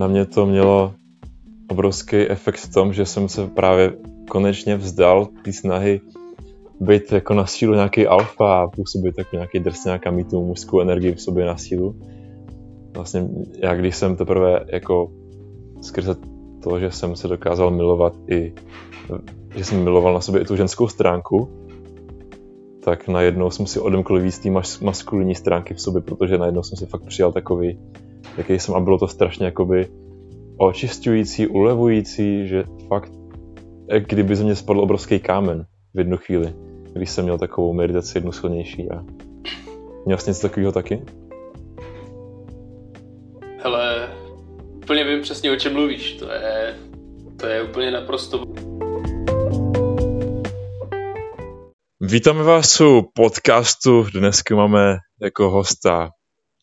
na mě to mělo obrovský efekt v tom, že jsem se právě konečně vzdal té snahy být jako na sílu nějaký alfa a působit jako nějaký drsňák a mít tu mužskou energii v sobě na sílu. Vlastně já když jsem teprve jako skrze to, že jsem se dokázal milovat i, že jsem miloval na sobě i tu ženskou stránku, tak najednou jsem si odemkl víc té mas- maskulinní stránky v sobě, protože najednou jsem se fakt přijal takový, jaký jsem a bylo to strašně jakoby očistující, ulevující, že fakt, jak kdyby ze mě spadl obrovský kámen v jednu chvíli, když jsem měl takovou meditaci jednu silnější a měl jsi něco takového taky? Hele, úplně vím přesně, o čem mluvíš. To je, to je úplně naprosto... Vítáme vás u podcastu. Dneska máme jako hosta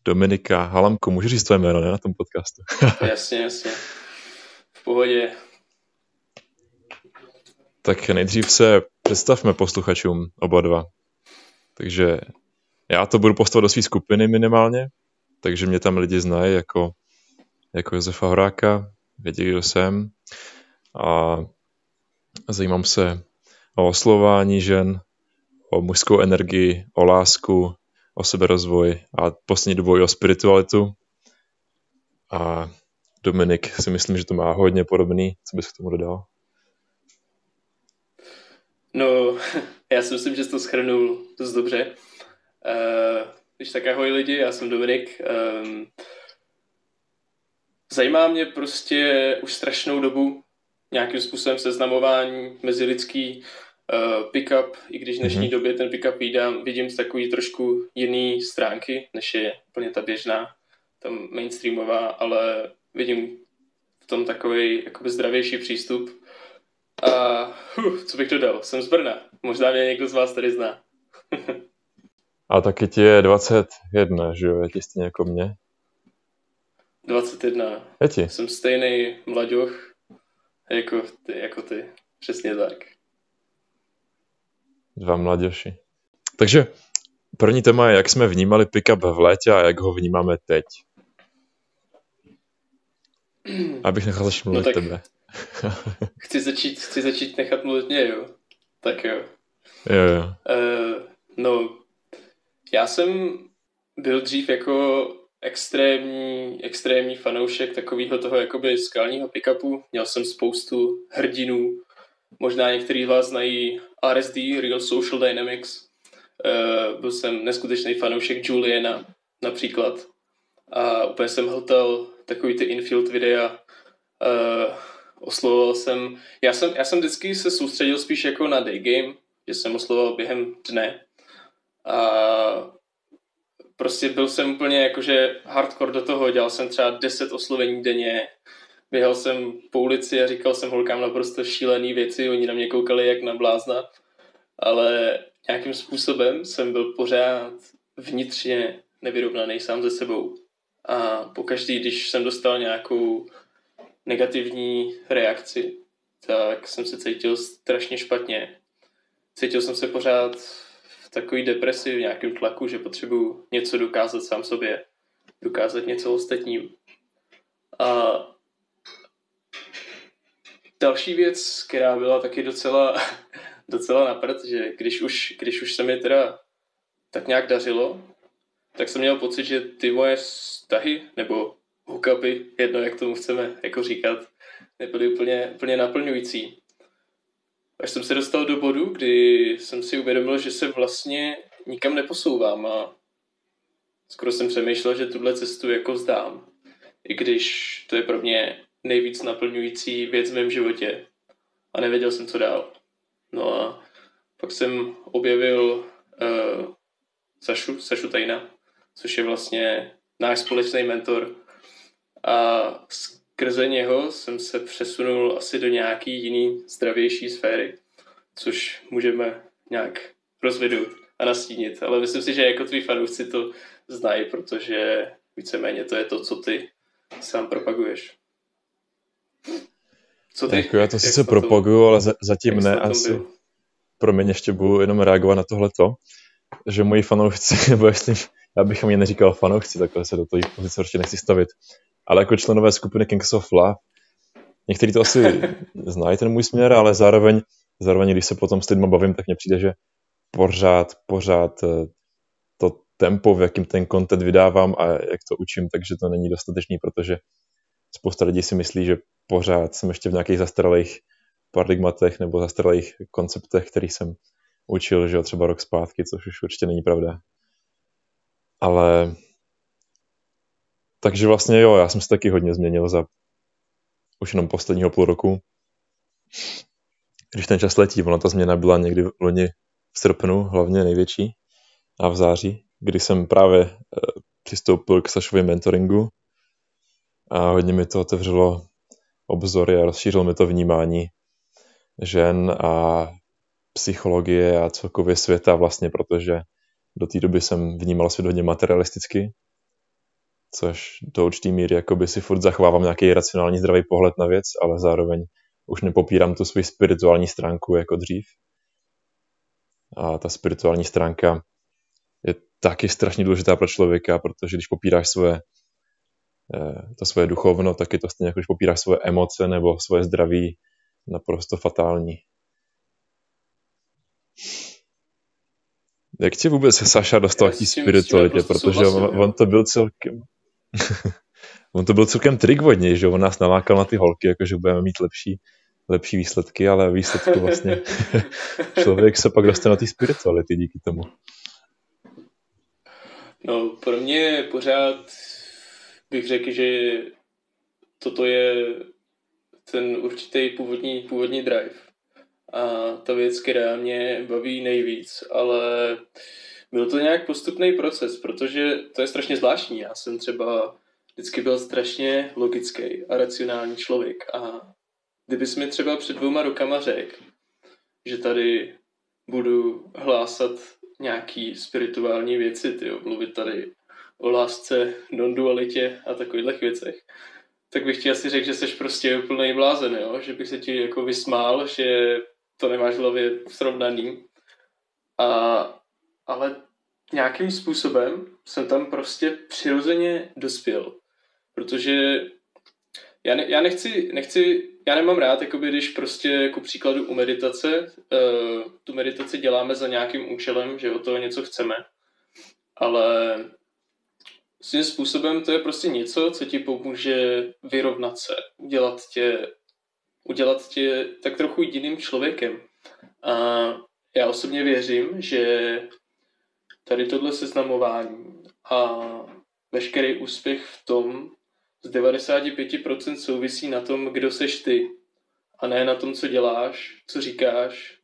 Dominika Halamko. Můžeš říct tvoje jméno, ne, na tom podcastu? jasně, jasně. V pohodě. Tak nejdřív se představme posluchačům oba dva. Takže já to budu postavit do své skupiny minimálně, takže mě tam lidi znají jako, jako Josefa Horáka, vědí, kdo jsem. A zajímám se o oslování žen, o mužskou energii, o lásku, o seberozvoj a poslední dobou i o spiritualitu. A Dominik si myslím, že to má hodně podobný. Co bys k tomu dodal? No, já si myslím, že jsi to schrnul dost dobře. Uh, když tak ahoj lidi, já jsem Dominik. Um, zajímá mě prostě už strašnou dobu nějakým způsobem seznamování mezilidský pick-up, i když v dnešní mm-hmm. době ten pick-up vidím, vidím z takový trošku jiný stránky, než je úplně ta běžná, tam mainstreamová, ale vidím v tom takový jakoby zdravější přístup. A uh, co bych dodal? Jsem z Brna. Možná mě někdo z vás tady zná. A taky ti je 21, že jo? Je ti stejně jako mě? 21. Je ti? Jsem stejný mladěch jako ty, jako ty. Přesně tak. Dva mladěši. Takže první téma je, jak jsme vnímali pick-up v létě a jak ho vnímáme teď. Abych nechal začít mluvit no tebe. chci, začít, chci začít nechat mluvit mě, jo? Tak jo. Jo, jo. Uh, no, já jsem byl dřív jako extrémní, extrémní fanoušek takového toho jakoby skalního pick-upu. Měl jsem spoustu hrdinů. Možná některý z vás znají RSD, Real Social Dynamics. Uh, byl jsem neskutečný fanoušek Juliana například. A úplně jsem hltal takový ty infield videa. Uh, oslovoval jsem, já jsem, já jsem vždycky se soustředil spíš jako na day game, že jsem oslovoval během dne. A prostě byl jsem úplně jakože hardcore do toho, dělal jsem třeba 10 oslovení denně, běhal jsem po ulici a říkal jsem holkám naprosto šílený věci, oni na mě koukali jak na blázna, ale nějakým způsobem jsem byl pořád vnitřně nevyrovnaný sám ze sebou. A pokaždý, když jsem dostal nějakou negativní reakci, tak jsem se cítil strašně špatně. Cítil jsem se pořád v takové depresi, v nějakém tlaku, že potřebuju něco dokázat sám sobě, dokázat něco ostatním. A další věc, která byla taky docela, docela napřed, že když už, když už se mi teda tak nějak dařilo, tak jsem měl pocit, že ty moje vztahy, nebo hookupy, jedno jak tomu chceme jako říkat, nebyly úplně, úplně naplňující. Až jsem se dostal do bodu, kdy jsem si uvědomil, že se vlastně nikam neposouvám a skoro jsem přemýšlel, že tuhle cestu jako zdám. I když to je pro mě nejvíc naplňující věc v mém životě. A nevěděl jsem, co dál. No a pak jsem objevil uh, Sašu, Sašu Tajna, což je vlastně náš společný mentor. A skrze něho jsem se přesunul asi do nějaký jiný zdravější sféry, což můžeme nějak rozvidout a nastínit. Ale myslím si, že jako tví fanoušci to znají, protože víceméně to je to, co ty sám propaguješ. Co ty? Jako já to sice propaguju, ale zatím ne asi. Pro mě ještě budu jenom reagovat na tohleto, že moji fanoušci, nebo jestli, já bych mě neříkal fanoušci, takhle se do té pozice určitě nechci stavit, ale jako členové skupiny Kings of Love, někteří to asi znají ten můj směr, ale zároveň, zároveň, když se potom s lidmi bavím, tak mně přijde, že pořád, pořád eh, to tempo, v jakým ten content vydávám a jak to učím, takže to není dostatečný, protože spousta lidí si myslí, že pořád jsem ještě v nějakých zastaralých paradigmatech nebo zastaralých konceptech, který jsem učil, že jo, třeba rok zpátky, což už určitě není pravda. Ale takže vlastně jo, já jsem se taky hodně změnil za už jenom posledního půl roku. Když ten čas letí, ona ta změna byla někdy v loni v srpnu, hlavně největší, a v září, kdy jsem právě e, přistoupil k Sašově mentoringu a hodně mi to otevřelo obzory a rozšířilo mi to vnímání žen a psychologie a celkově světa vlastně, protože do té doby jsem vnímal svět hodně materialisticky, což do určité míry jakoby si furt zachovávám nějaký racionální zdravý pohled na věc, ale zároveň už nepopírám tu svoji spirituální stránku jako dřív. A ta spirituální stránka je taky strašně důležitá pro člověka, protože když popíráš svoje, to svoje duchovno, tak je to stejně jako když popíráš svoje emoce nebo svoje zdraví naprosto fatální. Jak tě vůbec Saša dostal k té spiritualitě, protože on, on to byl celkem... on to byl celkem trik od něj, že on nás nalákal na ty holky, jakože budeme mít lepší, lepší výsledky, ale výsledku vlastně člověk se pak dostane na ty spirituality díky tomu. No, pro mě pořád bych řekl, že toto je ten určitý původní, původní drive. A ta věc, která mě baví nejvíc, ale byl to nějak postupný proces, protože to je strašně zvláštní. Já jsem třeba vždycky byl strašně logický a racionální člověk a kdybys mi třeba před dvouma rokama řekl, že tady budu hlásat nějaký spirituální věci, ty mluvit tady o lásce, non-dualitě a takových věcech, tak bych ti asi řekl, že jsi prostě úplný blázen, jo? že bych se ti jako vysmál, že to nemáš v hlavě srovnaný. A, ale nějakým způsobem jsem tam prostě přirozeně dospěl. Protože já, ne, já nechci, nechci, já nemám rád, jakoby, když prostě jako příkladu u meditace, uh, tu meditaci děláme za nějakým účelem, že o toho něco chceme, ale svým způsobem to je prostě něco, co ti pomůže vyrovnat se, udělat tě, udělat tě tak trochu jiným člověkem. A já osobně věřím, že tady tohle seznamování a veškerý úspěch v tom z 95% souvisí na tom, kdo seš ty a ne na tom, co děláš, co říkáš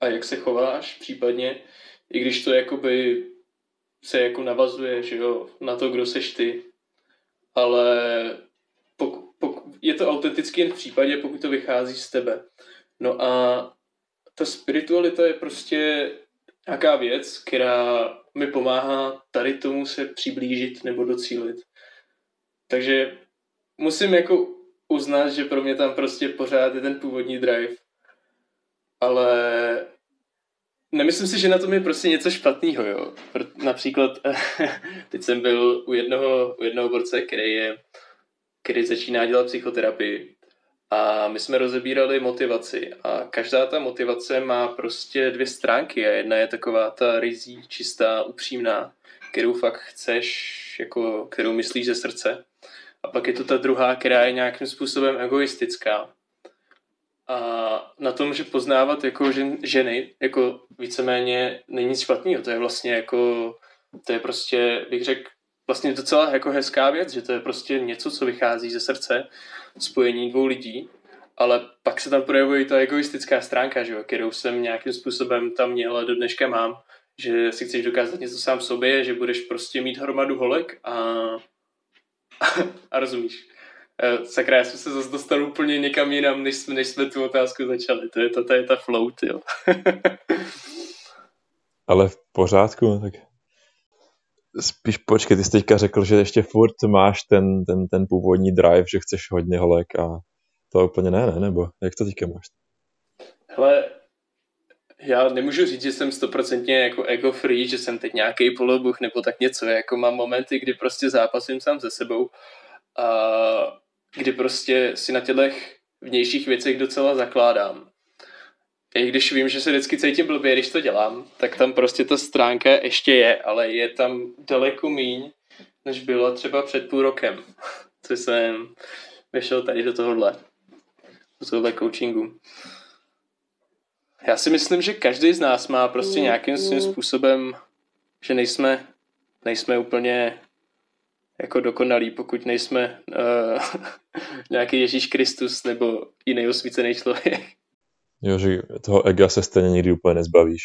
a jak se chováš případně, i když to jakoby se jako navazuje, že jo, na to, kdo seš ty. Ale pok, pok, je to autentický jen v případě, pokud to vychází z tebe. No a ta spiritualita je prostě nějaká věc, která mi pomáhá tady tomu se přiblížit nebo docílit. Takže musím jako uznat, že pro mě tam prostě pořád je ten původní drive. Ale nemyslím si, že na tom je prostě něco špatného, jo. Například, teď jsem byl u jednoho, u jednoho borce, který je, který začíná dělat psychoterapii a my jsme rozebírali motivaci a každá ta motivace má prostě dvě stránky a jedna je taková ta rizí, čistá, upřímná, kterou fakt chceš, jako, kterou myslíš ze srdce. A pak je to ta druhá, která je nějakým způsobem egoistická. A na tom, že poznávat jako žen, ženy, jako víceméně není nic špatného. To je vlastně jako, to je prostě, bych řekl, vlastně docela jako hezká věc, že to je prostě něco, co vychází ze srdce, spojení dvou lidí, ale pak se tam projevuje ta egoistická stránka, že jo, kterou jsem nějakým způsobem tam měl a do dneška mám, že si chceš dokázat něco sám sobě, že budeš prostě mít hromadu holek a, a rozumíš. Uh, sakra, já jsem se zase dostal úplně někam jinam, než jsme, než jsme tu otázku začali. To je, to, to je ta float, jo. Ale v pořádku, tak spíš počkej, ty jsi teďka řekl, že ještě furt máš ten, ten, ten původní drive, že chceš hodně holek a to úplně ne, ne, nebo jak to teďka máš? Hele, já nemůžu říct, že jsem stoprocentně jako ego free, že jsem teď nějaký polobuch nebo tak něco, jako mám momenty, kdy prostě zápasím sám se sebou, a kdy prostě si na těch vnějších věcech docela zakládám. I když vím, že se vždycky cítím blbě, když to dělám, tak tam prostě ta stránka ještě je, ale je tam daleko míň, než bylo třeba před půl rokem, co jsem vyšel tady do tohohle, do tohohle coachingu. Já si myslím, že každý z nás má prostě nějakým svým způsobem, že nejsme, nejsme úplně jako dokonalí, pokud nejsme uh, nějaký Ježíš Kristus nebo jiný osvícený člověk. Jo, že toho ega se stejně nikdy úplně nezbavíš.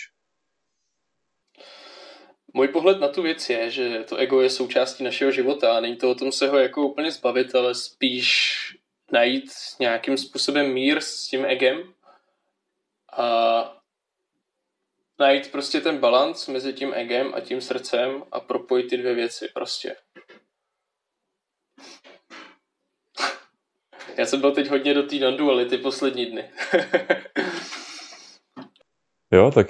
Můj pohled na tu věc je, že to ego je součástí našeho života a není to o tom se ho jako úplně zbavit, ale spíš najít nějakým způsobem mír s tím egem a najít prostě ten balans mezi tím egem a tím srdcem a propojit ty dvě věci prostě. Já jsem byl teď hodně do té non-duality poslední dny. jo, tak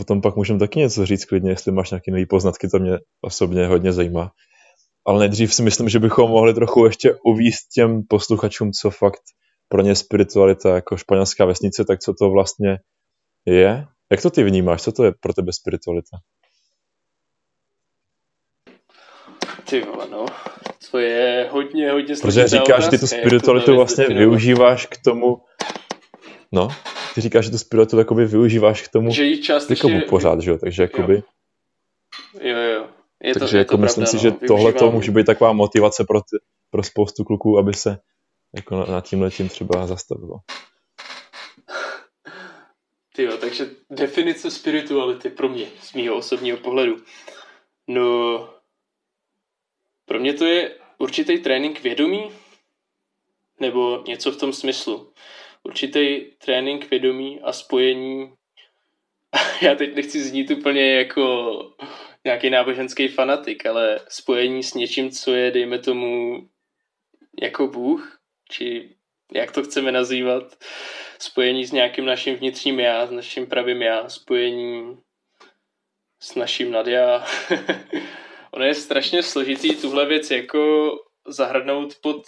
o tom pak můžeme taky něco říct klidně, jestli máš nějaké nové poznatky, to mě osobně hodně zajímá. Ale nejdřív si myslím, že bychom mohli trochu ještě uvíst těm posluchačům, co fakt pro ně spiritualita jako španělská vesnice, tak co to vlastně je. Jak to ty vnímáš? Co to je pro tebe spiritualita? Ty vole, no. To je hodně, hodně Protože říkáš, že ty tu spiritualitu vlastně využíváš k tomu, no, ty říkáš, že tu spiritualitu jakoby využíváš k tomu, že ji částečně... pořád, že jo, takže jakoby... Jo, jo. Je takže to, jako je to myslím pravda, si, no. že tohle to může být taková motivace pro, ty, pro spoustu kluků, aby se jako na, na tím letím třeba zastavilo. Ty jo, takže definice spirituality pro mě, z mého osobního pohledu. No, pro mě to je určitý trénink vědomí, nebo něco v tom smyslu. Určitý trénink vědomí a spojení. Já teď nechci znít úplně jako nějaký náboženský fanatik, ale spojení s něčím, co je, dejme tomu, jako Bůh, či jak to chceme nazývat, spojení s nějakým naším vnitřním já, s naším pravým já, spojení s naším nadjá. ono je strašně složitý tuhle věc jako zahrnout pod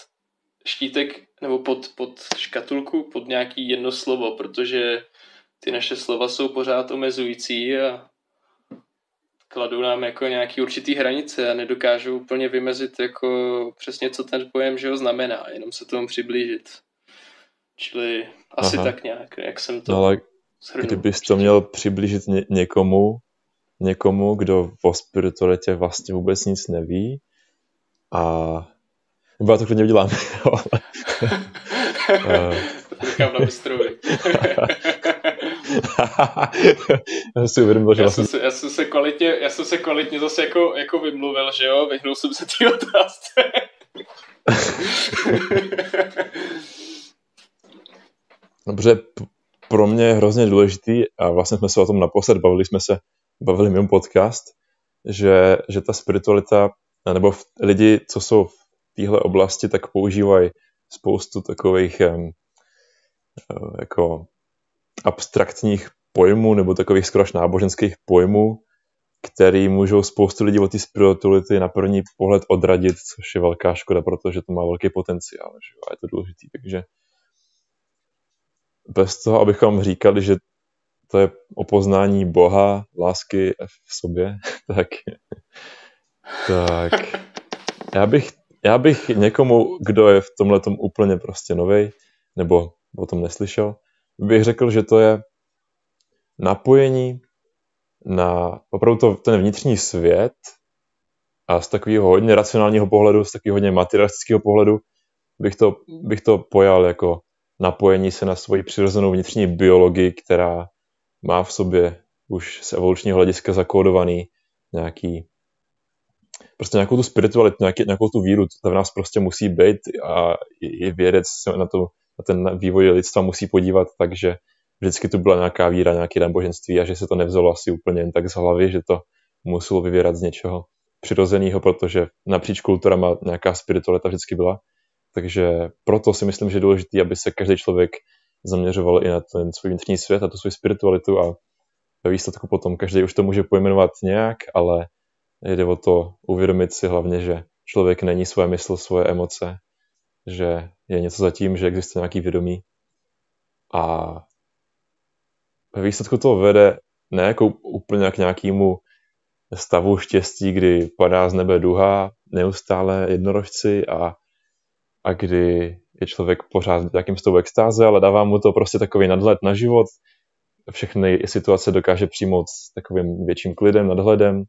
štítek nebo pod, pod škatulku, pod nějaký jedno slovo, protože ty naše slova jsou pořád omezující a kladou nám jako nějaký určitý hranice a nedokážou úplně vymezit jako přesně, co ten pojem že ho znamená, jenom se tomu přiblížit. Čili asi Aha. tak nějak, jak jsem to no, ale kdybys to měl přiblížit ně- někomu, někomu, kdo o spiritualitě vlastně vůbec nic neví a nebo já to klidně udělám, ale... Říkám na mistrovi. já si uvědomil, že já, vlastně... jsem se, já, jsem se kvalitně, já jsem se kvalitně zase jako, jako vymluvil, že jo? Vyhnul jsem se té otázce. Dobře, pro mě je hrozně důležitý a vlastně jsme se o tom naposled bavili, jsme se bavili mimo podcast, že, že ta spiritualita, nebo lidi, co jsou v téhle oblasti, tak používají spoustu takových um, jako abstraktních pojmů nebo takových skoro až náboženských pojmů, který můžou spoustu lidí od té spirituality na první pohled odradit, což je velká škoda, protože to má velký potenciál že? a je to důležitý. Takže bez toho, abychom říkali, že to je o poznání Boha, lásky v sobě, tak, tak. Já bych, já bych někomu, kdo je v tomhle úplně prostě novej, nebo o tom neslyšel, bych řekl, že to je napojení na opravdu to, ten vnitřní svět a z takového hodně racionálního pohledu, z takového hodně materialistického pohledu bych to, bych to pojal jako napojení se na svoji přirozenou vnitřní biologii, která má v sobě už z evolučního hlediska zakódovaný nějaký prostě nějakou tu spiritualitu, nějaký, nějakou tu víru, to v nás prostě musí být a i, vědec se na, to, na ten vývoj lidstva musí podívat tak, že vždycky tu byla nějaká víra, nějaké náboženství a že se to nevzalo asi úplně jen tak z hlavy, že to muselo vyvěrat z něčeho přirozeného, protože napříč kulturama nějaká spiritualita vždycky byla. Takže proto si myslím, že je důležité, aby se každý člověk zaměřoval i na ten svůj vnitřní svět a tu svou spiritualitu a ve výsledku potom každý už to může pojmenovat nějak, ale jde o to uvědomit si hlavně, že člověk není svoje mysl, svoje emoce, že je něco zatím, že existuje nějaký vědomí. A ve výsledku to vede ne jako úplně k nějakému stavu štěstí, kdy padá z nebe duha, neustále jednorožci a, a kdy je člověk pořád v nějakém stavu extáze, ale dává mu to prostě takový nadhled na život, všechny situace dokáže přijmout s takovým větším klidem, nadhledem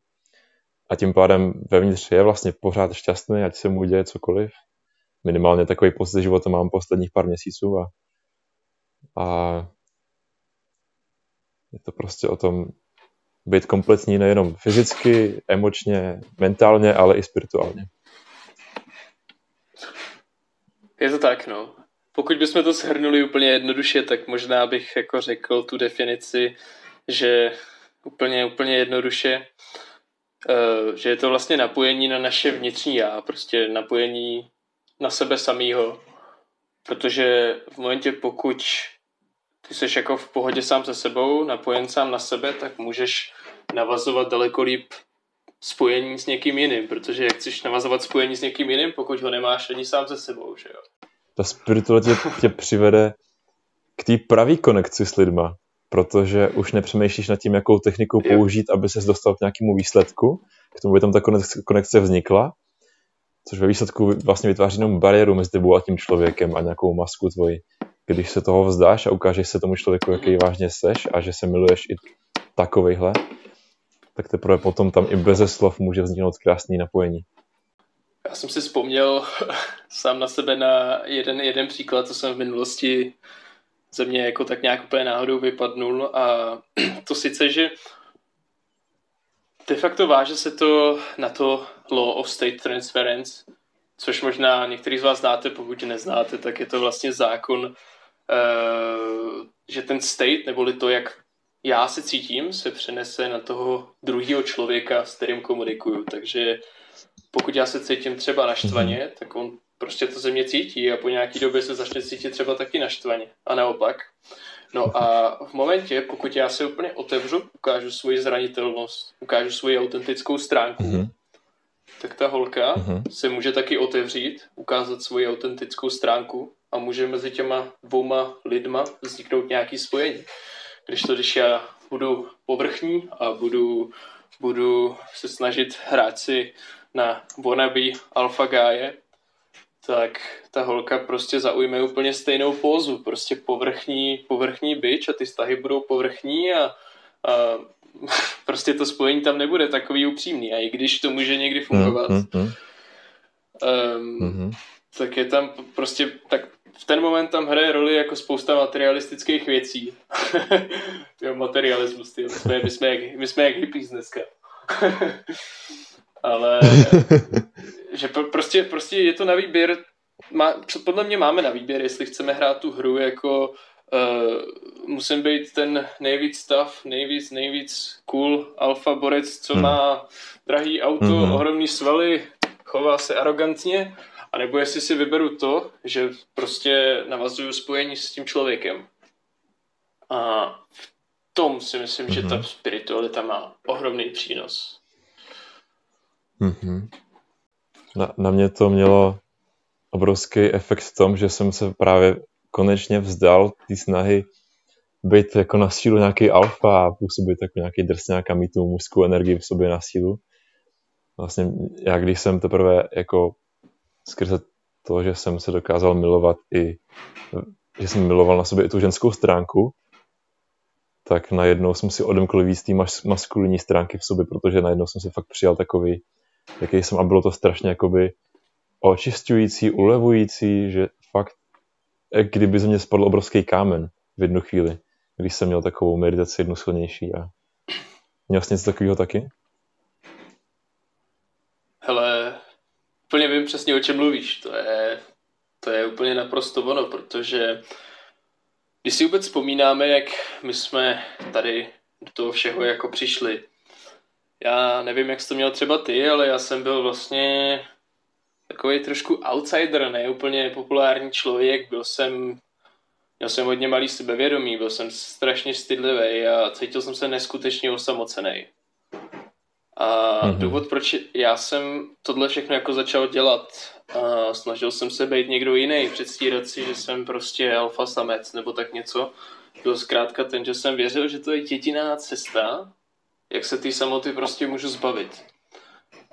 a tím pádem vevnitř je vlastně pořád šťastný, ať se mu děje cokoliv. Minimálně takový pocit života mám posledních pár měsíců a, a je to prostě o tom být kompletní nejenom fyzicky, emočně, mentálně, ale i spirituálně. Je to tak, no. Pokud bychom to shrnuli úplně jednoduše, tak možná bych jako řekl tu definici, že úplně, úplně jednoduše, eh, že je to vlastně napojení na naše vnitřní já, prostě napojení na sebe samýho, protože v momentě, pokud ty jsi jako v pohodě sám se sebou, napojen sám na sebe, tak můžeš navazovat daleko líp spojení s někým jiným, protože jak chceš navazovat spojení s někým jiným, pokud ho nemáš ani sám se sebou, že jo? Ta spiritualita tě přivede k té pravý konekci s lidma, protože už nepřemýšlíš nad tím, jakou techniku použít, aby ses dostal k nějakému výsledku, k tomu by tam ta konekce vznikla, což ve výsledku vlastně vytváří jenom bariéru mezi tebou a tím člověkem a nějakou masku tvoji když se toho vzdáš a ukážeš se tomu člověku, jaký vážně seš a že se miluješ i takovejhle, tak teprve potom tam i beze slov může vzniknout krásný napojení. Já jsem si vzpomněl sám na sebe na jeden, jeden příklad, co jsem v minulosti ze mě jako tak nějak úplně náhodou vypadnul a to sice, že de facto váže se to na to law of state transference, což možná některý z vás znáte, pokud neznáte, tak je to vlastně zákon Eh, že ten state, neboli to, jak já se cítím, se přenese na toho druhého člověka, s kterým komunikuju. Takže pokud já se cítím třeba naštvaně, mm-hmm. tak on prostě to ze mě cítí a po nějaký době se začne cítit třeba taky naštvaně. A naopak. No a v momentě, pokud já se úplně otevřu, ukážu svoji zranitelnost, ukážu svoji autentickou stránku, mm-hmm. tak ta holka mm-hmm. se může taky otevřít, ukázat svoji autentickou stránku a může mezi těma dvouma lidma vzniknout nějaký spojení. Když to, když já budu povrchní a budu, budu se snažit hrát si na wannabe alfa gáje, tak ta holka prostě zaujme úplně stejnou pózu, prostě povrchní, povrchní byč a ty stahy budou povrchní a, a prostě to spojení tam nebude takový upřímný a i když to může někdy fungovat, mm-hmm. um, mm-hmm. Tak je tam prostě, tak v ten moment tam hraje roli jako spousta materialistických věcí. jo, materialismus, ty. My jsme, my jsme, jak, my jsme jak hippies dneska. Ale že prostě, prostě je to na výběr, má, podle mě máme na výběr, jestli chceme hrát tu hru jako uh, musím být ten nejvíc stav, nejvíc, nejvíc cool alfa borec, co hmm. má drahý auto, hmm. ohromný svaly, chová se arrogantně, a nebo jestli si vyberu to, že prostě navazuju spojení s tím člověkem. A v tom si myslím, mm-hmm. že ta mhm. spiritualita má ohromný přínos. Mm-hmm. Na, na mě to mělo obrovský efekt v tom, že jsem se právě konečně vzdal té snahy být jako na sílu nějaký alfa a působit jako nějaký drsňák a mít tu mužskou energii v sobě na sílu. Vlastně já když jsem teprve jako skrze to, že jsem se dokázal milovat i, že jsem miloval na sobě i tu ženskou stránku, tak najednou jsem si odemkl víc té mas- maskulinní stránky v sobě, protože najednou jsem se fakt přijal takový, jaký jsem a bylo to strašně jakoby očistující, ulevující, že fakt, kdyby ze mě spadl obrovský kámen v jednu chvíli, když jsem měl takovou meditaci jednu silnější a měl jsi něco takového taky? Hele, úplně vím přesně, o čem mluvíš. To je, to je úplně naprosto ono, protože když si vůbec vzpomínáme, jak my jsme tady do toho všeho jako přišli, já nevím, jak jsi to měl třeba ty, ale já jsem byl vlastně takový trošku outsider, ne úplně populární člověk, byl jsem, měl jsem hodně malý sebevědomí, byl jsem strašně stydlivý a cítil jsem se neskutečně osamocený. A mm-hmm. důvod, proč já jsem tohle všechno jako začal dělat, a snažil jsem se být někdo jiný, předstírat si, že jsem prostě alfa samec nebo tak něco, byl zkrátka ten, že jsem věřil, že to je jediná cesta, jak se ty samoty prostě můžu zbavit.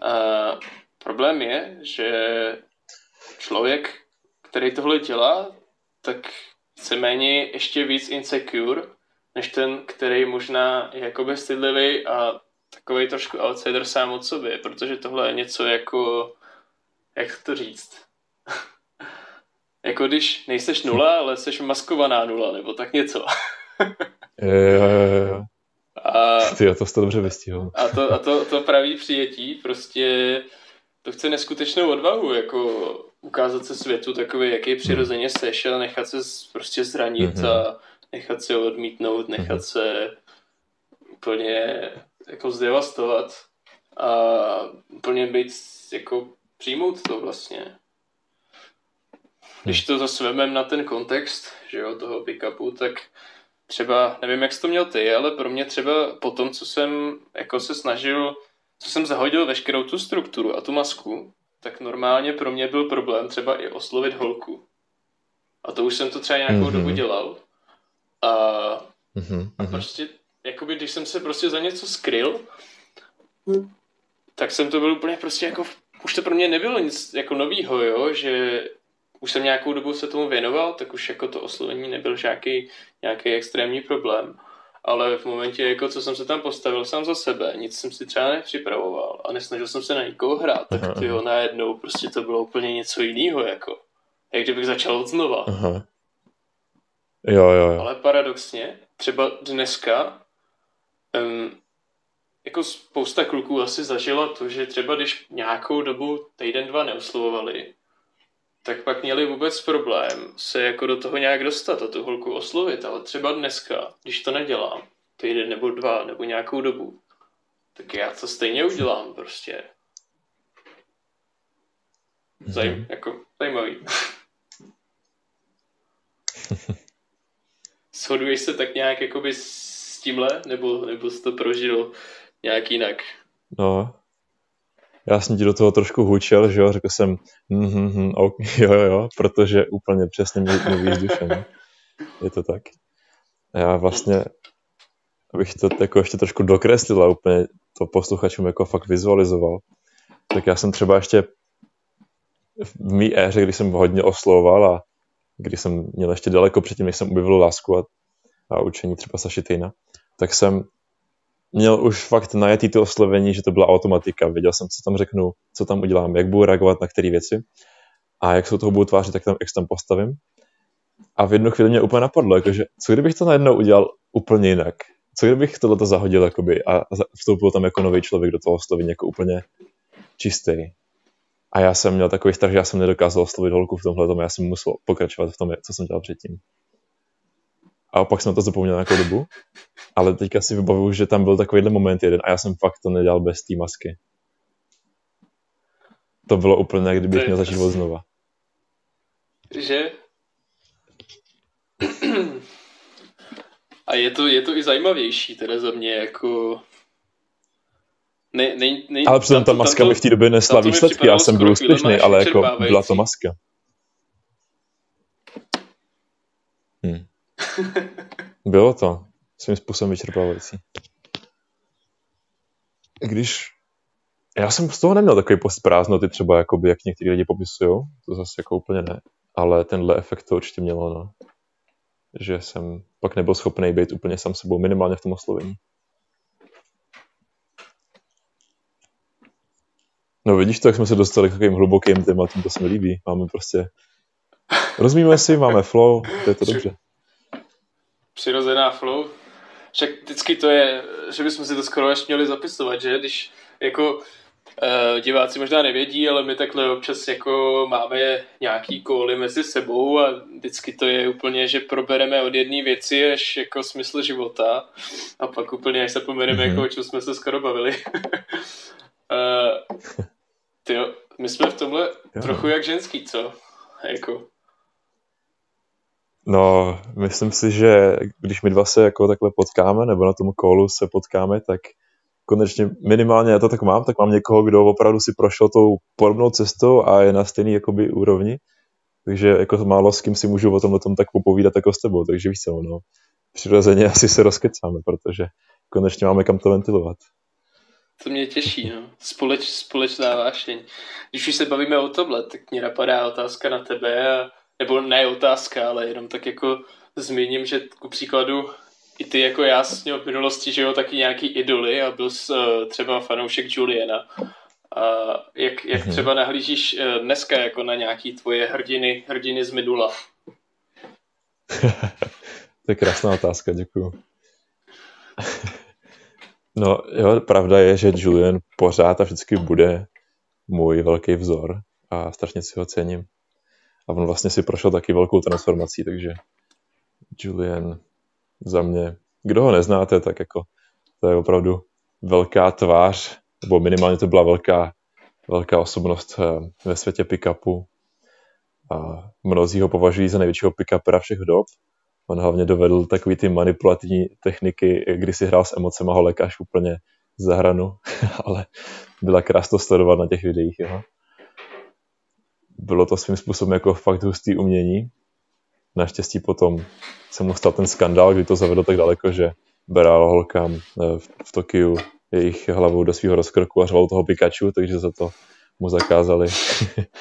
A problém je, že člověk, který tohle dělá, tak méně ještě víc insecure, než ten, který možná je jakoby stydlivý a takový trošku outsider sám od sobě, protože tohle je něco jako, jak to říct, jako když nejseš nula, ale jsi maskovaná nula, nebo tak něco. jo, jo, jo. A, Ty, to jsi to dobře vystihl. A, to, a to, to pravý přijetí prostě to chce neskutečnou odvahu, jako ukázat se světu takový, jaký přirozeně seš a nechat se prostě zranit mm-hmm. a nechat se odmítnout, nechat mm-hmm. se úplně jako zdevastovat a úplně být, jako přijmout to vlastně. Když to zase vememe na ten kontext, že jo, toho pick-upu, tak třeba, nevím, jak jsi to měl ty, ale pro mě třeba po tom, co jsem jako se snažil, co jsem zahodil veškerou tu strukturu a tu masku, tak normálně pro mě byl problém třeba i oslovit holku. A to už jsem to třeba nějakou mm-hmm. dobu dělal. A, mm-hmm. a prostě, jakoby, když jsem se prostě za něco skryl, tak jsem to byl úplně prostě jako, už to pro mě nebylo nic jako novýho, jo, že už jsem nějakou dobu se tomu věnoval, tak už jako to oslovení nebyl žádný nějaký extrémní problém. Ale v momentě, jako co jsem se tam postavil sám za sebe, nic jsem si třeba nepřipravoval a nesnažil jsem se na nikoho hrát, tak ty jo, najednou prostě to bylo úplně něco jiného, jako. Jak kdybych začal od znova. Aha. Jo, jo, jo. Ale paradoxně, třeba dneska um, jako spousta kluků asi zažila to, že třeba když nějakou dobu týden, dva neoslovovali, tak pak měli vůbec problém se jako do toho nějak dostat a tu holku oslovit, ale třeba dneska, když to nedělám, týden nebo dva, nebo nějakou dobu, tak já to stejně udělám prostě. Zajím, mm-hmm. jako, zajímavý. Shoduješ se tak nějak jakoby s tímhle, nebo, nebo jsi to prožil nějak jinak? No, já jsem ti do toho trošku hučel, že jo, řekl jsem, mm, mm, okay, jo, jo, protože úplně přesně mluví s dušem. Je to tak. Já vlastně, abych to jako ještě trošku dokreslil a úplně to posluchačům jako fakt vizualizoval, tak já jsem třeba ještě v mý éře, kdy jsem hodně oslovoval a kdy jsem měl ještě daleko předtím, než jsem objevil lásku a, a učení třeba Sašitejna, tak jsem měl už fakt najetý to oslovení, že to byla automatika. Věděl jsem, co tam řeknu, co tam udělám, jak budu reagovat na které věci a jak se toho budu tvářit, tak tam, jak se tam postavím. A v jednu chvíli mě úplně napadlo, jakože, co kdybych to najednou udělal úplně jinak? Co kdybych tohleto zahodil jakoby, a vstoupil tam jako nový člověk do toho oslovení jako úplně čistý. A já jsem měl takový strach, že já jsem nedokázal oslovit holku v tomhle já jsem musel pokračovat v tom, co jsem dělal předtím. A opak jsem to zapomněl nějakou dobu. Ale teďka si vybavuju, že tam byl takovýhle moment jeden a já jsem fakt to nedělal bez té masky. To bylo úplně, jak kdybych měl začít od znova. Že? A je to, je to i zajímavější teda za mě, jako... Ne, ne, ne, ale přitom ta maska mi v té době nesla výsledky, já jsem byl úspěšný, ale jako byla to maska. Bylo to svým způsobem vyčerpávající. Když já jsem z toho neměl takový post prázdnoty třeba, jakoby, jak někteří lidi popisují, to zase jako úplně ne, ale tenhle efekt to určitě mělo, no. Že jsem pak nebyl schopný být úplně sám sebou, minimálně v tom oslovení. No vidíš to, jak jsme se dostali k takovým hlubokým tématům, to se mi líbí. Máme prostě... Rozumíme si, máme flow, to je to dobře přirozená flow. Však vždycky to je, že bychom si to skoro ještě měli zapisovat, že? Když jako uh, diváci možná nevědí, ale my takhle občas jako máme nějaký kóly mezi sebou a vždycky to je úplně, že probereme od jedné věci až jako smysl života a pak úplně až zapomeneme, mm-hmm. jako o čem jsme se skoro bavili. uh, tyjo, my jsme v tomhle jo. trochu jak ženský, co? Jako. No, myslím si, že když my dva se jako takhle potkáme, nebo na tom kolu se potkáme, tak konečně minimálně já to tak mám, tak mám někoho, kdo opravdu si prošel tou podobnou cestou a je na stejný jakoby úrovni. Takže jako málo s kým si můžu o tom, o tom tak popovídat jako s tebou, takže víš co, no. Přirozeně asi se rozkecáme, protože konečně máme kam to ventilovat. To mě těší, no. Společ, společná vášeň. Když už se bavíme o tomhle, tak mě napadá otázka na tebe, a, nebo ne otázka, ale jenom tak jako zmíním, že ku příkladu i ty jako já s v minulosti, že jo, taky nějaký idoly a byl jsi, uh, třeba fanoušek Juliana. A jak, jak mm-hmm. třeba nahlížíš uh, dneska jako na nějaký tvoje hrdiny, hrdiny z minula? to je krásná otázka, děkuju. no jo, pravda je, že Julian pořád a vždycky bude můj velký vzor a strašně si ho cením. A on vlastně si prošel taky velkou transformací, takže Julian za mě, kdo ho neznáte, tak jako to je opravdu velká tvář, nebo minimálně to byla velká, velká osobnost eh, ve světě pick-upu. A mnozí ho považují za největšího pick-upera všech dob. On hlavně dovedl takový ty manipulativní techniky, kdy si hrál s emocema holek až úplně za hranu, ale byla krásno sledovat na těch videích jeho. Bylo to svým způsobem jako fakt hustý umění. Naštěstí potom se mu stal ten skandál, kdy to zavedl tak daleko, že bral holkám eh, v Tokiu jejich hlavou do svého rozkrku a řval toho Pikachu, takže za to mu zakázali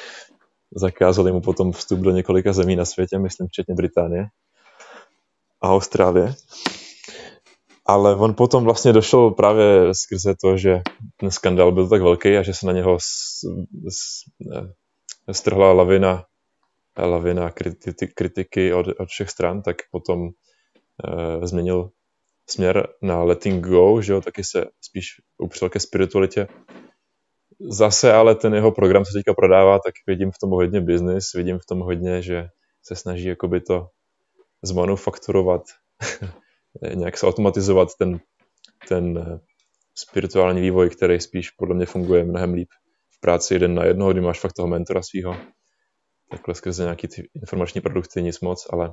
zakázali mu potom vstup do několika zemí na světě, myslím včetně Británie a Austrálie. Ale on potom vlastně došel právě skrze to, že ten skandál byl tak velký a že se na něho s, s, strhla lavina lavina kritiky od, od všech stran, tak potom uh, změnil směr na letting go, že jo, taky se spíš upřel ke spiritualitě. Zase ale ten jeho program se teďka prodává, tak vidím v tom hodně business, vidím v tom hodně, že se snaží jakoby to zmanufakturovat, nějak se automatizovat ten, ten eh, spirituální vývoj, který spíš podle mě funguje mnohem líp práci jeden na jednoho, kdy máš fakt toho mentora svého takhle skrze nějaký ty informační produkty nic moc, ale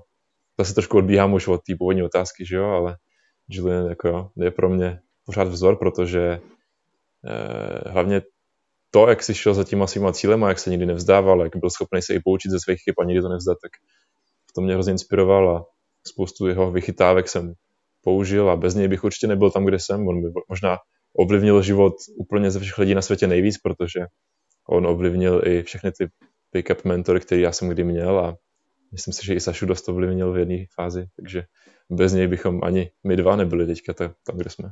zase trošku odbíhám už od té původní otázky, že jo, ale Julian jako je pro mě pořád vzor, protože eh, hlavně to, jak si šel za těma svýma cílem a jak se nikdy nevzdával, jak byl schopný se i poučit ze svých chyb a nikdy to nevzdat, tak to mě hrozně inspiroval a spoustu jeho vychytávek jsem použil a bez něj bych určitě nebyl tam, kde jsem. On by možná ovlivnil život úplně ze všech lidí na světě nejvíc, protože on ovlivnil i všechny ty pick-up mentor, který já jsem kdy měl a myslím si, že i Sašu dost ovlivnil v jedné fázi, takže bez něj bychom ani my dva nebyli teďka tam, kde jsme.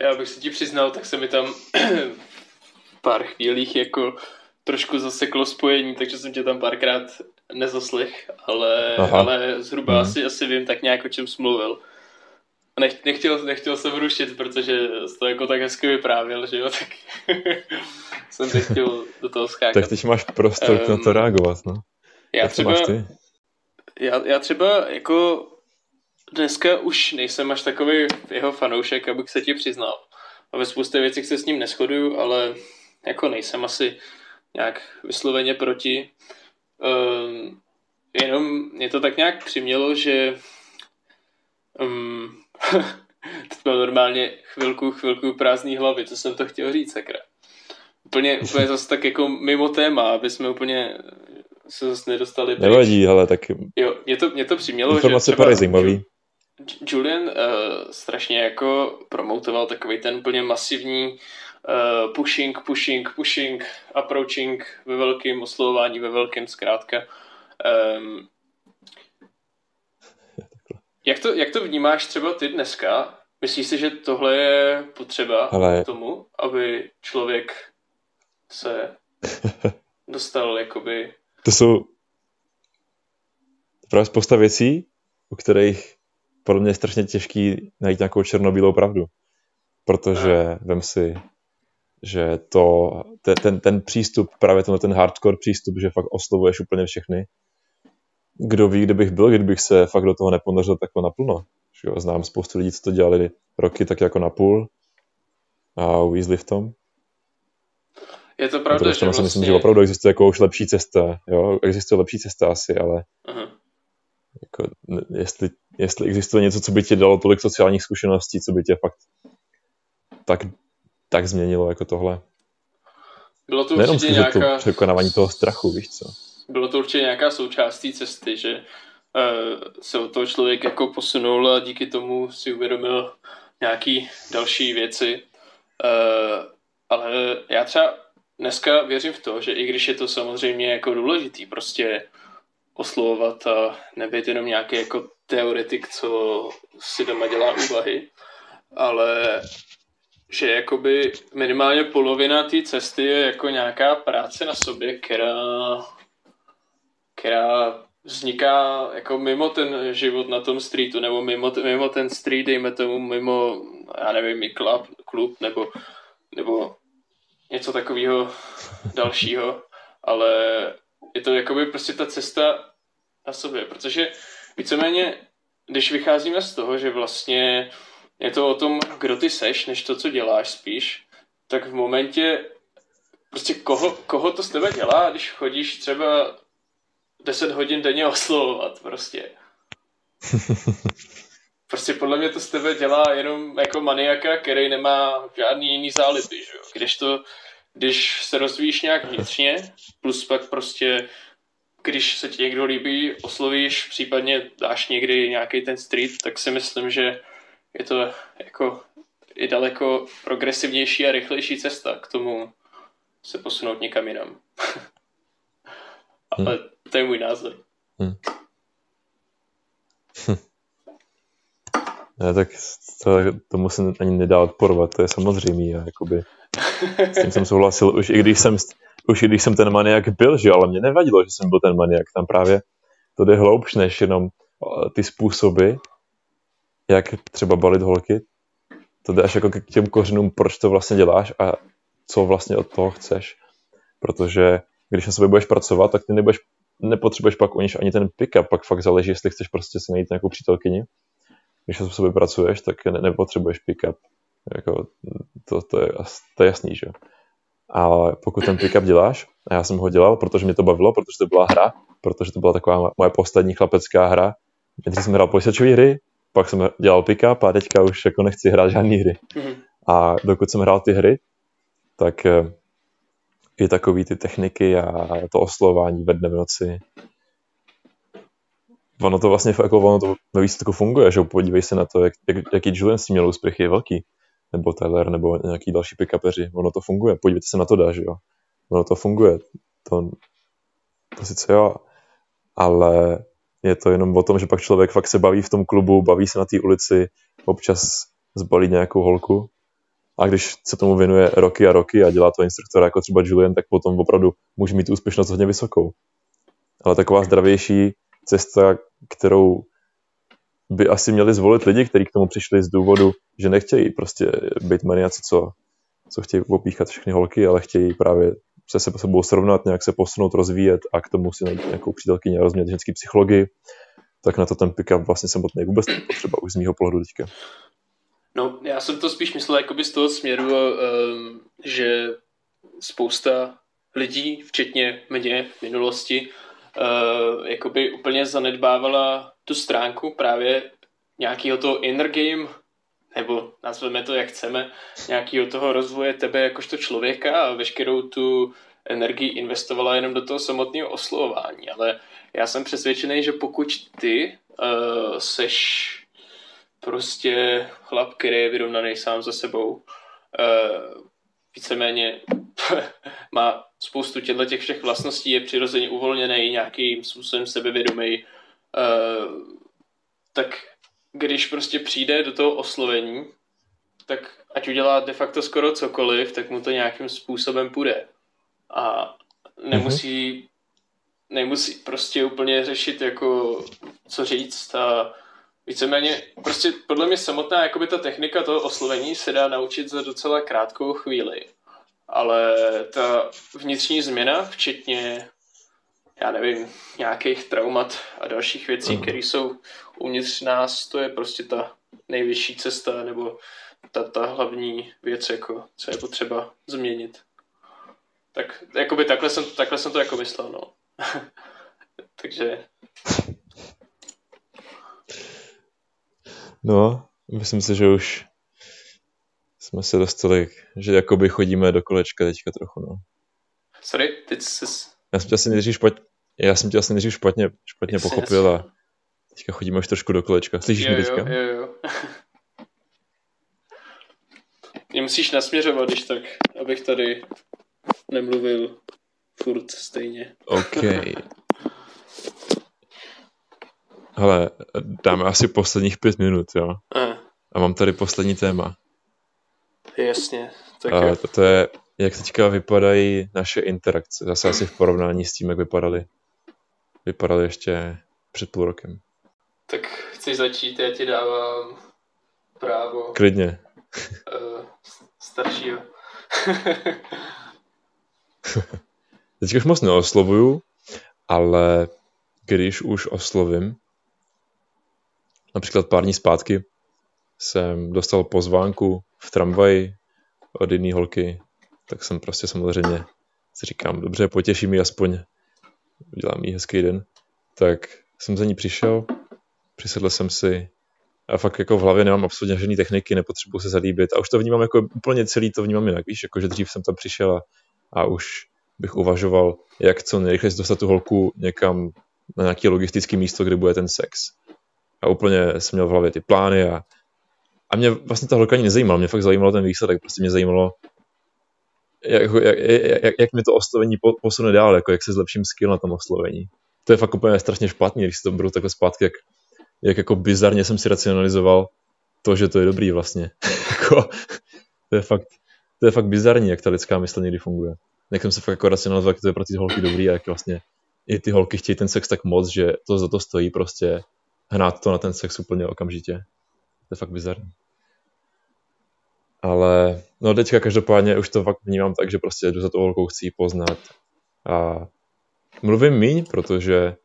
Já bych se ti přiznal, tak se mi tam v pár chvílích jako trošku zaseklo spojení, takže jsem tě tam párkrát nezaslech, ale, ale zhruba hmm. asi, asi vím tak nějak, o čem jsi mluvil. Nech, nechtěl, nechtěl jsem rušit, protože to jako tak hezky vyprávěl, že jo, tak jsem teď chtěl do toho skákat. Tak teď máš prostor um, na to reagovat, no. Já Jak třeba, ty? Já, já třeba jako dneska už nejsem až takový jeho fanoušek, abych se ti přiznal. A ve spoustě věcích se s ním neschoduju, ale jako nejsem asi nějak vysloveně proti. Um, jenom mě to tak nějak přimělo, že um, to bylo normálně chvilku, chvilku prázdný hlavy, co jsem to chtěl říct, sakra. Úplně, úplně zase tak jako mimo téma, aby jsme úplně se zase nedostali pryč. Nevadí, ale tak... Jo, mě to, mě to přimělo, Informace že třeba zajímavý. Julian uh, strašně jako promotoval takový ten úplně masivní uh, pushing, pushing, pushing, approaching ve velkém, oslovování ve velkém zkrátka. Um, jak to, jak to vnímáš třeba ty dneska? Myslíš si, že tohle je potřeba Ale... k tomu, aby člověk se dostal jakoby... To jsou právě spousta věcí, u kterých podle mě je strašně těžký najít nějakou černobílou pravdu. Protože a. vem si, že to, ten, ten, ten přístup, právě tenhle ten hardcore přístup, že fakt oslovuješ úplně všechny, kdo ví, kde bych byl, kdybych se fakt do toho neponořil takhle naplno. Jo, znám spoustu lidí, co to dělali roky tak jako na půl a uvízli v tom. Je to pravda, že vlastně... myslím, že opravdu existuje jako už lepší cesta. Jo? Existuje lepší cesta asi, ale uh-huh. jako, jestli, jestli existuje něco, co by ti dalo tolik sociálních zkušeností, co by tě fakt tak tak změnilo jako tohle. Bylo to Nejenom určitě nějaká... To překonávání toho strachu, víš co? Bylo to určitě nějaká součást té cesty, že uh, se od toho člověk jako posunul a díky tomu si uvědomil nějaký další věci. Uh, ale já třeba dneska věřím v to, že i když je to samozřejmě jako důležitý prostě oslovovat a nebyt jenom nějaký jako teoretik, co si doma dělá úvahy, ale že jakoby minimálně polovina té cesty je jako nějaká práce na sobě, která, která vzniká jako mimo ten život na tom streetu, nebo mimo, mimo ten street, dejme tomu, mimo, já nevím, i klub, klub nebo, nebo něco takového dalšího, ale je to jakoby prostě ta cesta na sobě, protože víceméně, když vycházíme z toho, že vlastně je to o tom, kdo ty seš, než to, co děláš spíš, tak v momentě prostě koho, koho to s tebe dělá, když chodíš třeba 10 hodin denně oslovovat prostě. Prostě podle mě to z tebe dělá jenom jako maniaka, který nemá žádný jiný zálipy, že jo. Když to, když se rozvíjíš nějak vnitřně, plus pak prostě, když se ti někdo líbí, oslovíš, případně dáš někdy nějaký ten street, tak si myslím, že je to jako i daleko progresivnější a rychlejší cesta k tomu se posunout někam jinam. Ale hmm. to je můj názor. Hmm. Ne, tak to, tomu se ani nedá odporovat, to je samozřejmé. jakoby, s tím jsem souhlasil, už i když jsem, už i když jsem ten maniak byl, že ale mě nevadilo, že jsem byl ten maniak. Tam právě to jde hloubš než jenom ty způsoby, jak třeba balit holky. To jde až jako k těm kořenům, proč to vlastně děláš a co vlastně od toho chceš. Protože když na sobě budeš pracovat, tak ty nebudeš, nepotřebuješ pak o ani ten pick-up, pak fakt záleží, jestli chceš prostě si najít nějakou přítelkyni. Když na sobě pracuješ, tak ne, nepotřebuješ pick-up. Jako, to, to, je, to je jasný, že Ale pokud ten pick-up děláš, a já jsem ho dělal, protože mě to bavilo, protože to byla hra, protože to byla taková moje poslední chlapecká hra. Nejdřív jsem hrál počítačové hry, pak jsem dělal pick-up a teďka už jako nechci hrát žádné hry. Mm-hmm. A dokud jsem hrál ty hry, tak eh, i takový ty techniky a to oslování ve dne v noci. Ono to vlastně jako ono to ve výsledku funguje, že podívej se na to, jak, jak, jaký Julian s měl úspěch je velký, nebo Tyler, nebo nějaký další pickupeři. Ono to funguje, podívejte se na to dá, že jo. Ono to funguje. To, to sice jo, ale je to jenom o tom, že pak člověk fakt se baví v tom klubu, baví se na té ulici, občas zbalí nějakou holku a když se tomu věnuje roky a roky a dělá to instruktora jako třeba Julian, tak potom opravdu může mít úspěšnost hodně vysokou. Ale taková zdravější cesta, kterou by asi měli zvolit lidi, kteří k tomu přišli z důvodu, že nechtějí prostě být maniaci, co, co chtějí opíchat všechny holky, ale chtějí právě se se sebou srovnat, nějak se posunout, rozvíjet a k tomu si najít nějakou přítelkyni a rozumět ženský psychologii, tak na to ten pick-up vlastně samotný vůbec potřeba už z mýho pohledu teďka. No, já jsem to spíš myslel jakoby z toho směru, um, že spousta lidí, včetně mě v minulosti, uh, jakoby úplně zanedbávala tu stránku právě nějakého toho inner game, nebo nazveme to jak chceme, nějakého toho rozvoje tebe jakožto člověka a veškerou tu energii investovala jenom do toho samotného oslovování. Ale já jsem přesvědčený, že pokud ty uh, seš prostě chlap, který je vyrovnaný sám za sebou, uh, víceméně má spoustu těchto těch všech vlastností, je přirozeně uvolněný, nějakým způsobem sebevědomý, uh, tak když prostě přijde do toho oslovení, tak ať udělá de facto skoro cokoliv, tak mu to nějakým způsobem půjde. A nemusí, mm-hmm. nemusí prostě úplně řešit jako co říct a víceméně, prostě podle mě samotná jakoby ta technika toho oslovení se dá naučit za docela krátkou chvíli. Ale ta vnitřní změna, včetně já nevím, nějakých traumat a dalších věcí, mm. které jsou uvnitř nás, to je prostě ta nejvyšší cesta nebo ta, ta hlavní věc, jako, co je potřeba změnit. Tak jakoby takhle jsem, takhle jsem to jako myslel, no. Takže... No, myslím si, že už jsme se dostali, že jakoby chodíme do kolečka teďka trochu, no. Sorry, teď jsi... Já jsem tě asi nejdřív špatně, já jsem tě asi nejdřív špatně, špatně pochopil a teďka chodíme už trošku do kolečka. Slyšíš jo, mě teďka? Jo, jo, jo. Mě musíš nasměřovat, když tak, abych tady nemluvil furt stejně. OK. Hele, dáme asi posledních pět minut, jo? A mám tady poslední téma. Jasně. Tak A jo. to, to je, jak teďka vypadají naše interakce. Zase asi v porovnání s tím, jak vypadaly, vypadaly ještě před půl rokem. tak chceš začít, já ti dávám právo Klidně. uh, staršího. Teďka už moc neoslovuju, ale když už oslovím, například pár dní zpátky jsem dostal pozvánku v tramvaji od jedné holky, tak jsem prostě samozřejmě si říkám, dobře, potěší mi aspoň, udělám jí hezký den. Tak jsem za ní přišel, přisedl jsem si a fakt jako v hlavě nemám absolutně žádné techniky, nepotřebuji se zalíbit a už to vnímám jako úplně celý to vnímám jinak, víš, jako že dřív jsem tam přišel a, a už bych uvažoval, jak co nejrychleji dostat tu holku někam na nějaké logistické místo, kde bude ten sex. A úplně jsem měl v hlavě ty plány a, a mě vlastně ta holka ani nezajímala, mě fakt zajímalo ten výsledek, prostě mě zajímalo, jak, jak, jak, jak mi to oslovení po, posune dál, jako jak se zlepším skill na tom oslovení. To je fakt úplně strašně špatně, když si to beru takhle zpátky, jak, jak jako bizarně jsem si racionalizoval to, že to je dobrý vlastně. jako, to je fakt, to je fakt bizarní, jak ta lidská mysl někdy funguje. Jak jsem se fakt jako racionalizoval, jak to je pro ty holky dobrý a jak vlastně i ty holky chtějí ten sex tak moc, že to za to stojí prostě hnát to na ten sex úplně okamžitě. To je fakt bizarní. Ale no teďka každopádně už to fakt vnímám tak, že prostě jdu za tou holkou, chci ji poznat. A mluvím míň, protože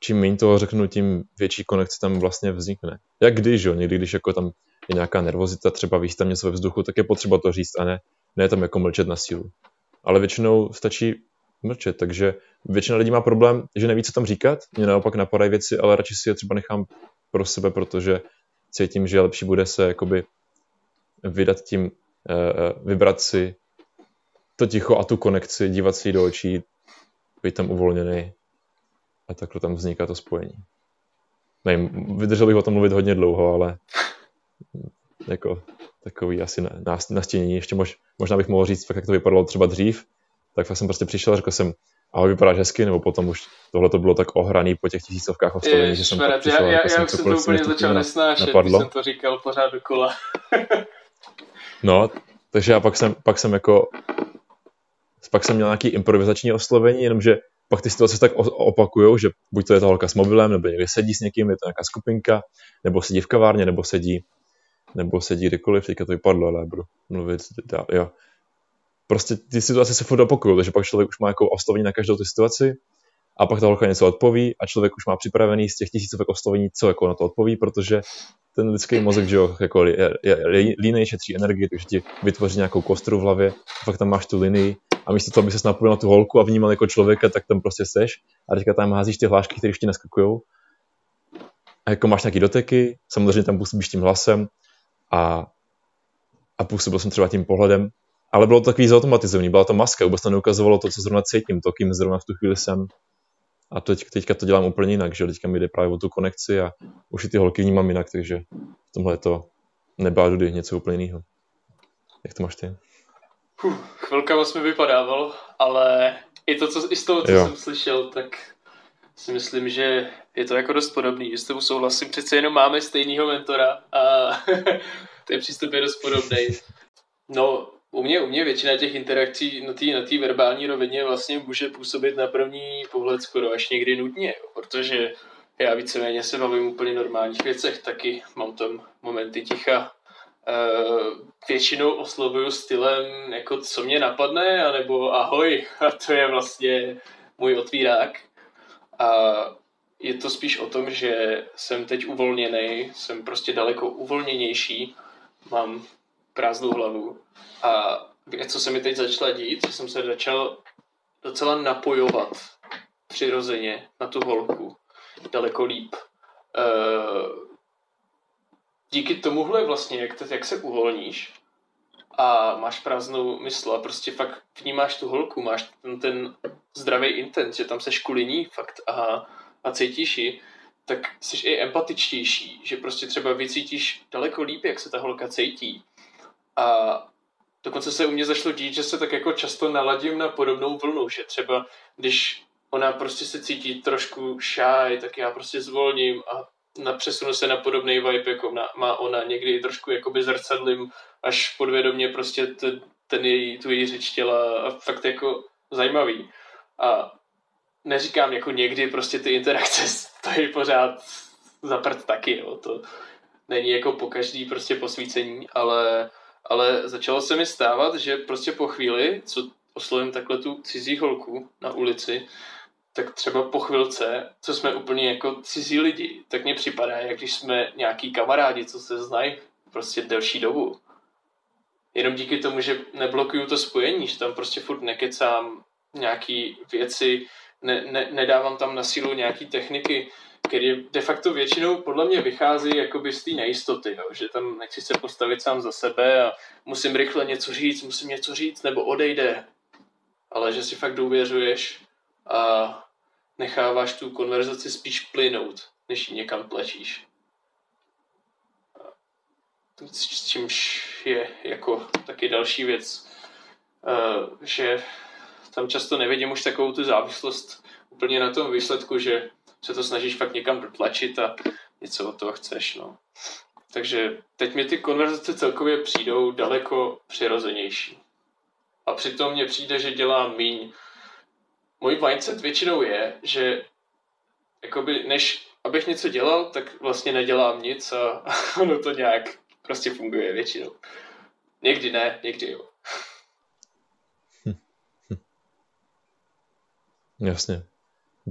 čím méně toho řeknu, tím větší konekce tam vlastně vznikne. Jak když, jo, někdy, když jako tam je nějaká nervozita, třeba víš tam něco ve vzduchu, tak je potřeba to říct a ne, ne tam jako mlčet na sílu. Ale většinou stačí mlčet, takže většina lidí má problém, že neví, co tam říkat, mě naopak napadají věci, ale radši si je třeba nechám pro sebe, protože cítím, že lepší bude se jakoby vydat tím, uh, vybrat si to ticho a tu konekci, dívat si do očí, být tam uvolněný a takhle tam vzniká to spojení. Nevím, vydržel bych o tom mluvit hodně dlouho, ale jako takový asi nastěnění. Ještě mož, možná bych mohl říct, jak to vypadalo třeba dřív, tak jsem prostě přišel, řekl jsem, ahoj, vypadáš hezky, nebo potom už tohle to bylo tak ohraný po těch tisícovkách oslovení, že jsem šmeret, pak přišel, já, jako já, jsem já už jsem to úplně začal nesnášet, když napadlo. jsem to říkal pořád dokola. No, takže já pak jsem, pak jsem jako, pak jsem měl nějaký improvizační oslovení, jenomže pak ty situace tak opakujou, že buď to je ta holka s mobilem, nebo někde sedí s někým, je to nějaká skupinka, nebo sedí v kavárně, nebo sedí, nebo sedí kdekoliv, teďka to vypadlo, ale budu mluvit dál, jo. Prostě ty situace se furt opakují, takže pak člověk už má jako oslovení na každou tu situaci a pak ta holka něco odpoví a člověk už má připravený z těch tisícovek oslovení, co jako na to odpoví, protože ten lidský mozek, že jo, jako je, je, je línej, šetří energii, takže ti vytvoří nějakou kostru v hlavě, pak tam máš tu linii a místo toho, aby se napojil na tu holku a vnímal jako člověka, tak tam prostě seš a teďka tam házíš ty hlášky, které ještě naskakují. A jako máš nějaký doteky, samozřejmě tam působíš tím hlasem a, a působil jsem třeba tím pohledem, ale bylo to takový zautomatizovaný, byla to maska, vůbec to neukazovalo to, co zrovna cítím, to, kým zrovna v tu chvíli jsem. A teď, teďka to dělám úplně jinak, že teďka mi jde právě o tu konekci a už i ty holky vnímám jinak, takže v tomhle je to nebá dudy, něco úplně jiného. Jak to máš ty? Huh, chvilkama jsme vypadával, ale i, to, co, i z toho, co Jo. jsem slyšel, tak si myslím, že je to jako dost podobný, že s tebou souhlasím, přece jenom máme stejného mentora a ten přístup je dost podobný. No, u mě, u mě většina těch interakcí na té na verbální rovině vlastně může působit na první pohled skoro až někdy nudně, jo, protože já víceméně se bavím úplně normálních věcech, taky mám tam momenty ticha. Uh, většinou oslovuju stylem, jako co mě napadne, anebo ahoj, a to je vlastně můj otvírák. A je to spíš o tom, že jsem teď uvolněný, jsem prostě daleko uvolněnější, mám prázdnou hlavu. A co se mi teď začala dít, že jsem se začal docela napojovat přirozeně na tu holku daleko líp. Uh, díky tomuhle vlastně, jak, te, jak se uvolníš, a máš prázdnou mysl a prostě fakt vnímáš tu holku, máš ten, ten zdravý intent, že tam seš kvůli ní fakt a, a cítíš ji, tak jsi i empatičtější, že prostě třeba vycítíš daleko líp, jak se ta holka cítí. A dokonce se u mě zašlo dít, že se tak jako často naladím na podobnou vlnu, že třeba když ona prostě se cítí trošku shy, tak já prostě zvolním a na přesunu se na podobný vibe, jako na, má ona. Někdy trošku jakoby zrcadlím až podvědomě prostě ten, ten její, tu její řeč těla a fakt jako zajímavý. A neříkám jako někdy prostě ty interakce stojí pořád za taky, jo. to není jako po každý prostě posvícení, ale, ale začalo se mi stávat, že prostě po chvíli, co oslovím takhle tu cizí holku na ulici, tak třeba po chvilce, co jsme úplně jako cizí lidi, tak mně připadá, jak když jsme nějaký kamarádi, co se znají prostě delší dobu. Jenom díky tomu, že neblokuju to spojení, že tam prostě furt nekecám nějaký věci, ne, ne, nedávám tam na sílu nějaký techniky, které de facto většinou podle mě vychází jakoby z té nejistoty, jo? že tam nechci se postavit sám za sebe a musím rychle něco říct, musím něco říct, nebo odejde. Ale že si fakt důvěřuješ a necháváš tu konverzaci spíš plynout, než ji někam tlačíš. S čímž je jako taky další věc, eh, že tam často nevidím už takovou tu závislost úplně na tom výsledku, že se to snažíš fakt někam dotlačit a něco od toho chceš. No. Takže teď mi ty konverzace celkově přijdou daleko přirozenější. A přitom mně přijde, že dělám míň můj mindset většinou je, že jakoby než abych něco dělal, tak vlastně nedělám nic a ono to nějak prostě funguje většinou. Někdy ne, někdy jo. Hm. Hm. Jasně.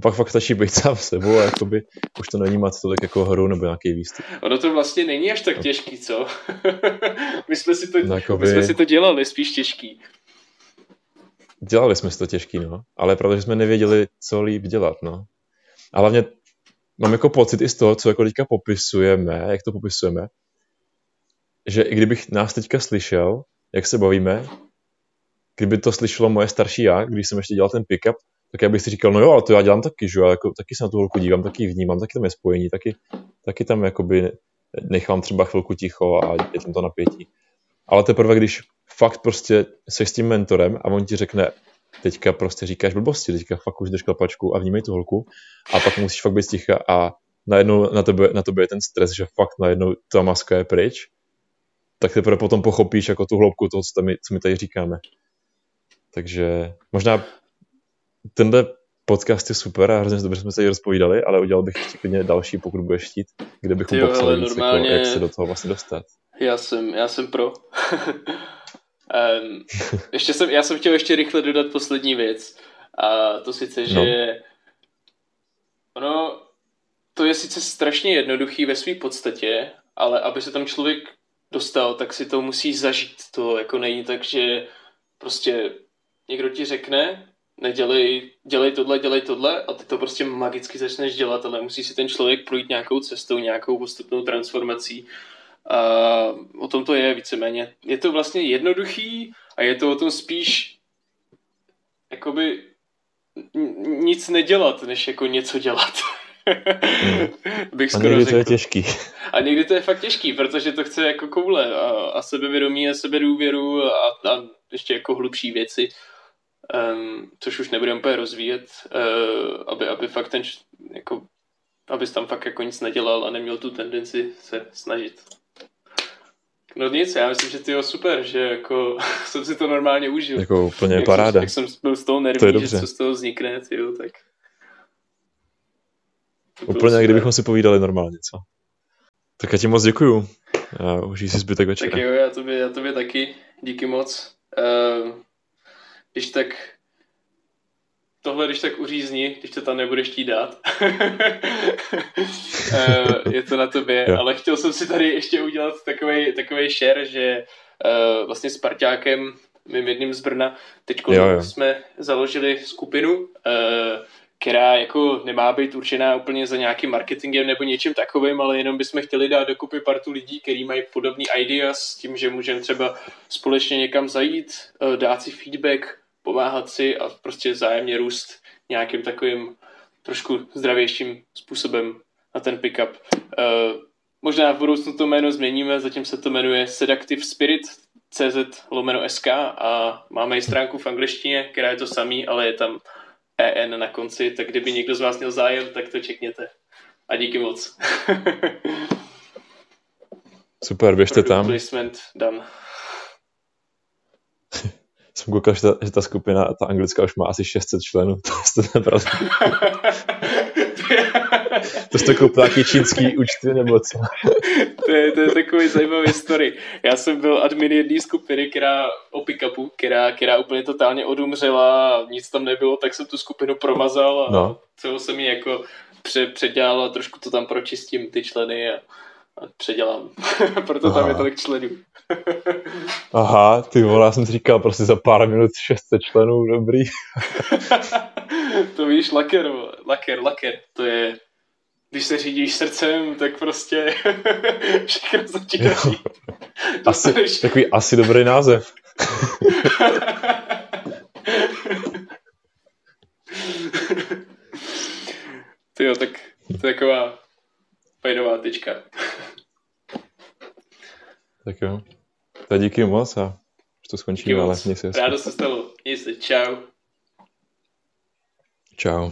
Pak fakt stačí být sám sebou a jakoby už to není mít tolik jako hru nebo nějaký výstup. Ono to vlastně není až tak těžký, co? my, jsme si to, no, jakoby... my jsme si to dělali spíš těžký dělali jsme si to těžký, no. Ale protože jsme nevěděli, co líp dělat, no. A hlavně mám jako pocit i z toho, co jako teďka popisujeme, jak to popisujeme, že i kdybych nás teďka slyšel, jak se bavíme, kdyby to slyšelo moje starší já, když jsem ještě dělal ten pick-up, tak já bych si říkal, no jo, ale to já dělám taky, že já jako, taky se na tu holku dívám, taky vnímám, taky tam je spojení, taky, taky tam jakoby nechám třeba chvilku ticho a je tam to napětí. Ale teprve, když fakt prostě jsi s tím mentorem a on ti řekne, teďka prostě říkáš blbosti, teďka fakt už jdeš klapačku a vnímej tu holku a pak musíš fakt být ticha a najednou na tebe, na tebe je ten stres, že fakt najednou ta maska je pryč, tak teprve potom pochopíš jako tu hloubku toho, co, my, co my tady říkáme. Takže možná tenhle podcast je super a hrozně dobře jsme se ji rozpovídali, ale udělal bych ještě klidně další, pokud budeš chtít, kde bychom popsali víc, normálně... jako, jak se do toho vlastně dostat. Já jsem, já jsem pro. Um, ještě jsem, já jsem chtěl ještě rychle dodat poslední věc. A to sice, že no. ono, to je sice strašně jednoduchý ve své podstatě, ale aby se tam člověk dostal, tak si to musí zažít. To jako není tak, že prostě někdo ti řekne, nedělej, dělej tohle, dělej tohle a ty to prostě magicky začneš dělat, ale musí si ten člověk projít nějakou cestou, nějakou postupnou transformací Uh, o tom to je víceméně. Je to vlastně jednoduchý a je to o tom spíš jakoby nic nedělat, než jako něco dělat. Bych a někdy řekl. to je těžký. A někdy to je fakt těžký, protože to chce jako koule a, a sebevědomí a sebedůvěru a, a ještě jako hlubší věci, um, což už nebudeme úplně rozvíjet, uh, aby, aby fakt ten, jako, abys tam fakt jako nic nedělal a neměl tu tendenci se snažit. No nic, já myslím, že ty jo super, že jako jsem si to normálně užil. Jako úplně jak paráda. Jsem, jak jsem byl z toho nervní, že co z toho vznikne, jo, tak... To úplně jak kdybychom si povídali normálně, co? Tak já ti moc děkuju. A užij si zbytek večera. Tak jo, já tobě, já tobě taky. Díky moc. Uh, když tak tohle, když tak uřízni, když to tam nebudeš chtít dát. Eh, je to na tobě, jo. ale chtěl jsem si tady ještě udělat takový takový share, že uh, vlastně s parťákem, mým jedním z Brna, teď jsme založili skupinu, uh, která jako nemá být určená úplně za nějakým marketingem nebo něčím takovým, ale jenom bychom chtěli dát dokupy partu lidí, kteří mají podobný ideas s tím, že můžeme třeba společně někam zajít, dát si feedback, pomáhat si a prostě zájemně růst nějakým takovým trošku zdravějším způsobem na ten pickup. Uh, možná v budoucnu to jméno změníme, zatím se to jmenuje Seductive Spirit, CZ lomeno SK a máme i stránku v angličtině, která je to samý, ale je tam EN na konci, tak kdyby někdo z vás měl zájem, tak to čekněte. A díky moc. Super, běžte tam. Placement done. Jsem koukal, že ta, že ta skupina, ta anglická už má asi 600 členů, to jste nepravda. to jste koupil nějaký čínský účty nebo co? to, je, to je takový zajímavý story. Já jsem byl admin jedné skupiny, která o pick-upu, která, která úplně totálně odumřela a nic tam nebylo, tak jsem tu skupinu promazal a no. celou jsem ji jako pře, předělal a trošku to tam pročistím ty členy a předělám. Proto Aha. tam je tolik členů. Aha, ty vole, já jsem si říkal prostě za pár minut 600 členů, dobrý. to víš, laker, laker, laker, to je když se řídíš srdcem, tak prostě všechno začíná asi. Takový asi dobrý název. Ty jo, tak to je taková fajnová tyčka. tak jo. Tak díky moc a už to skončíme, ale měj se Rádo se stalo. Měj se, čau. Čau.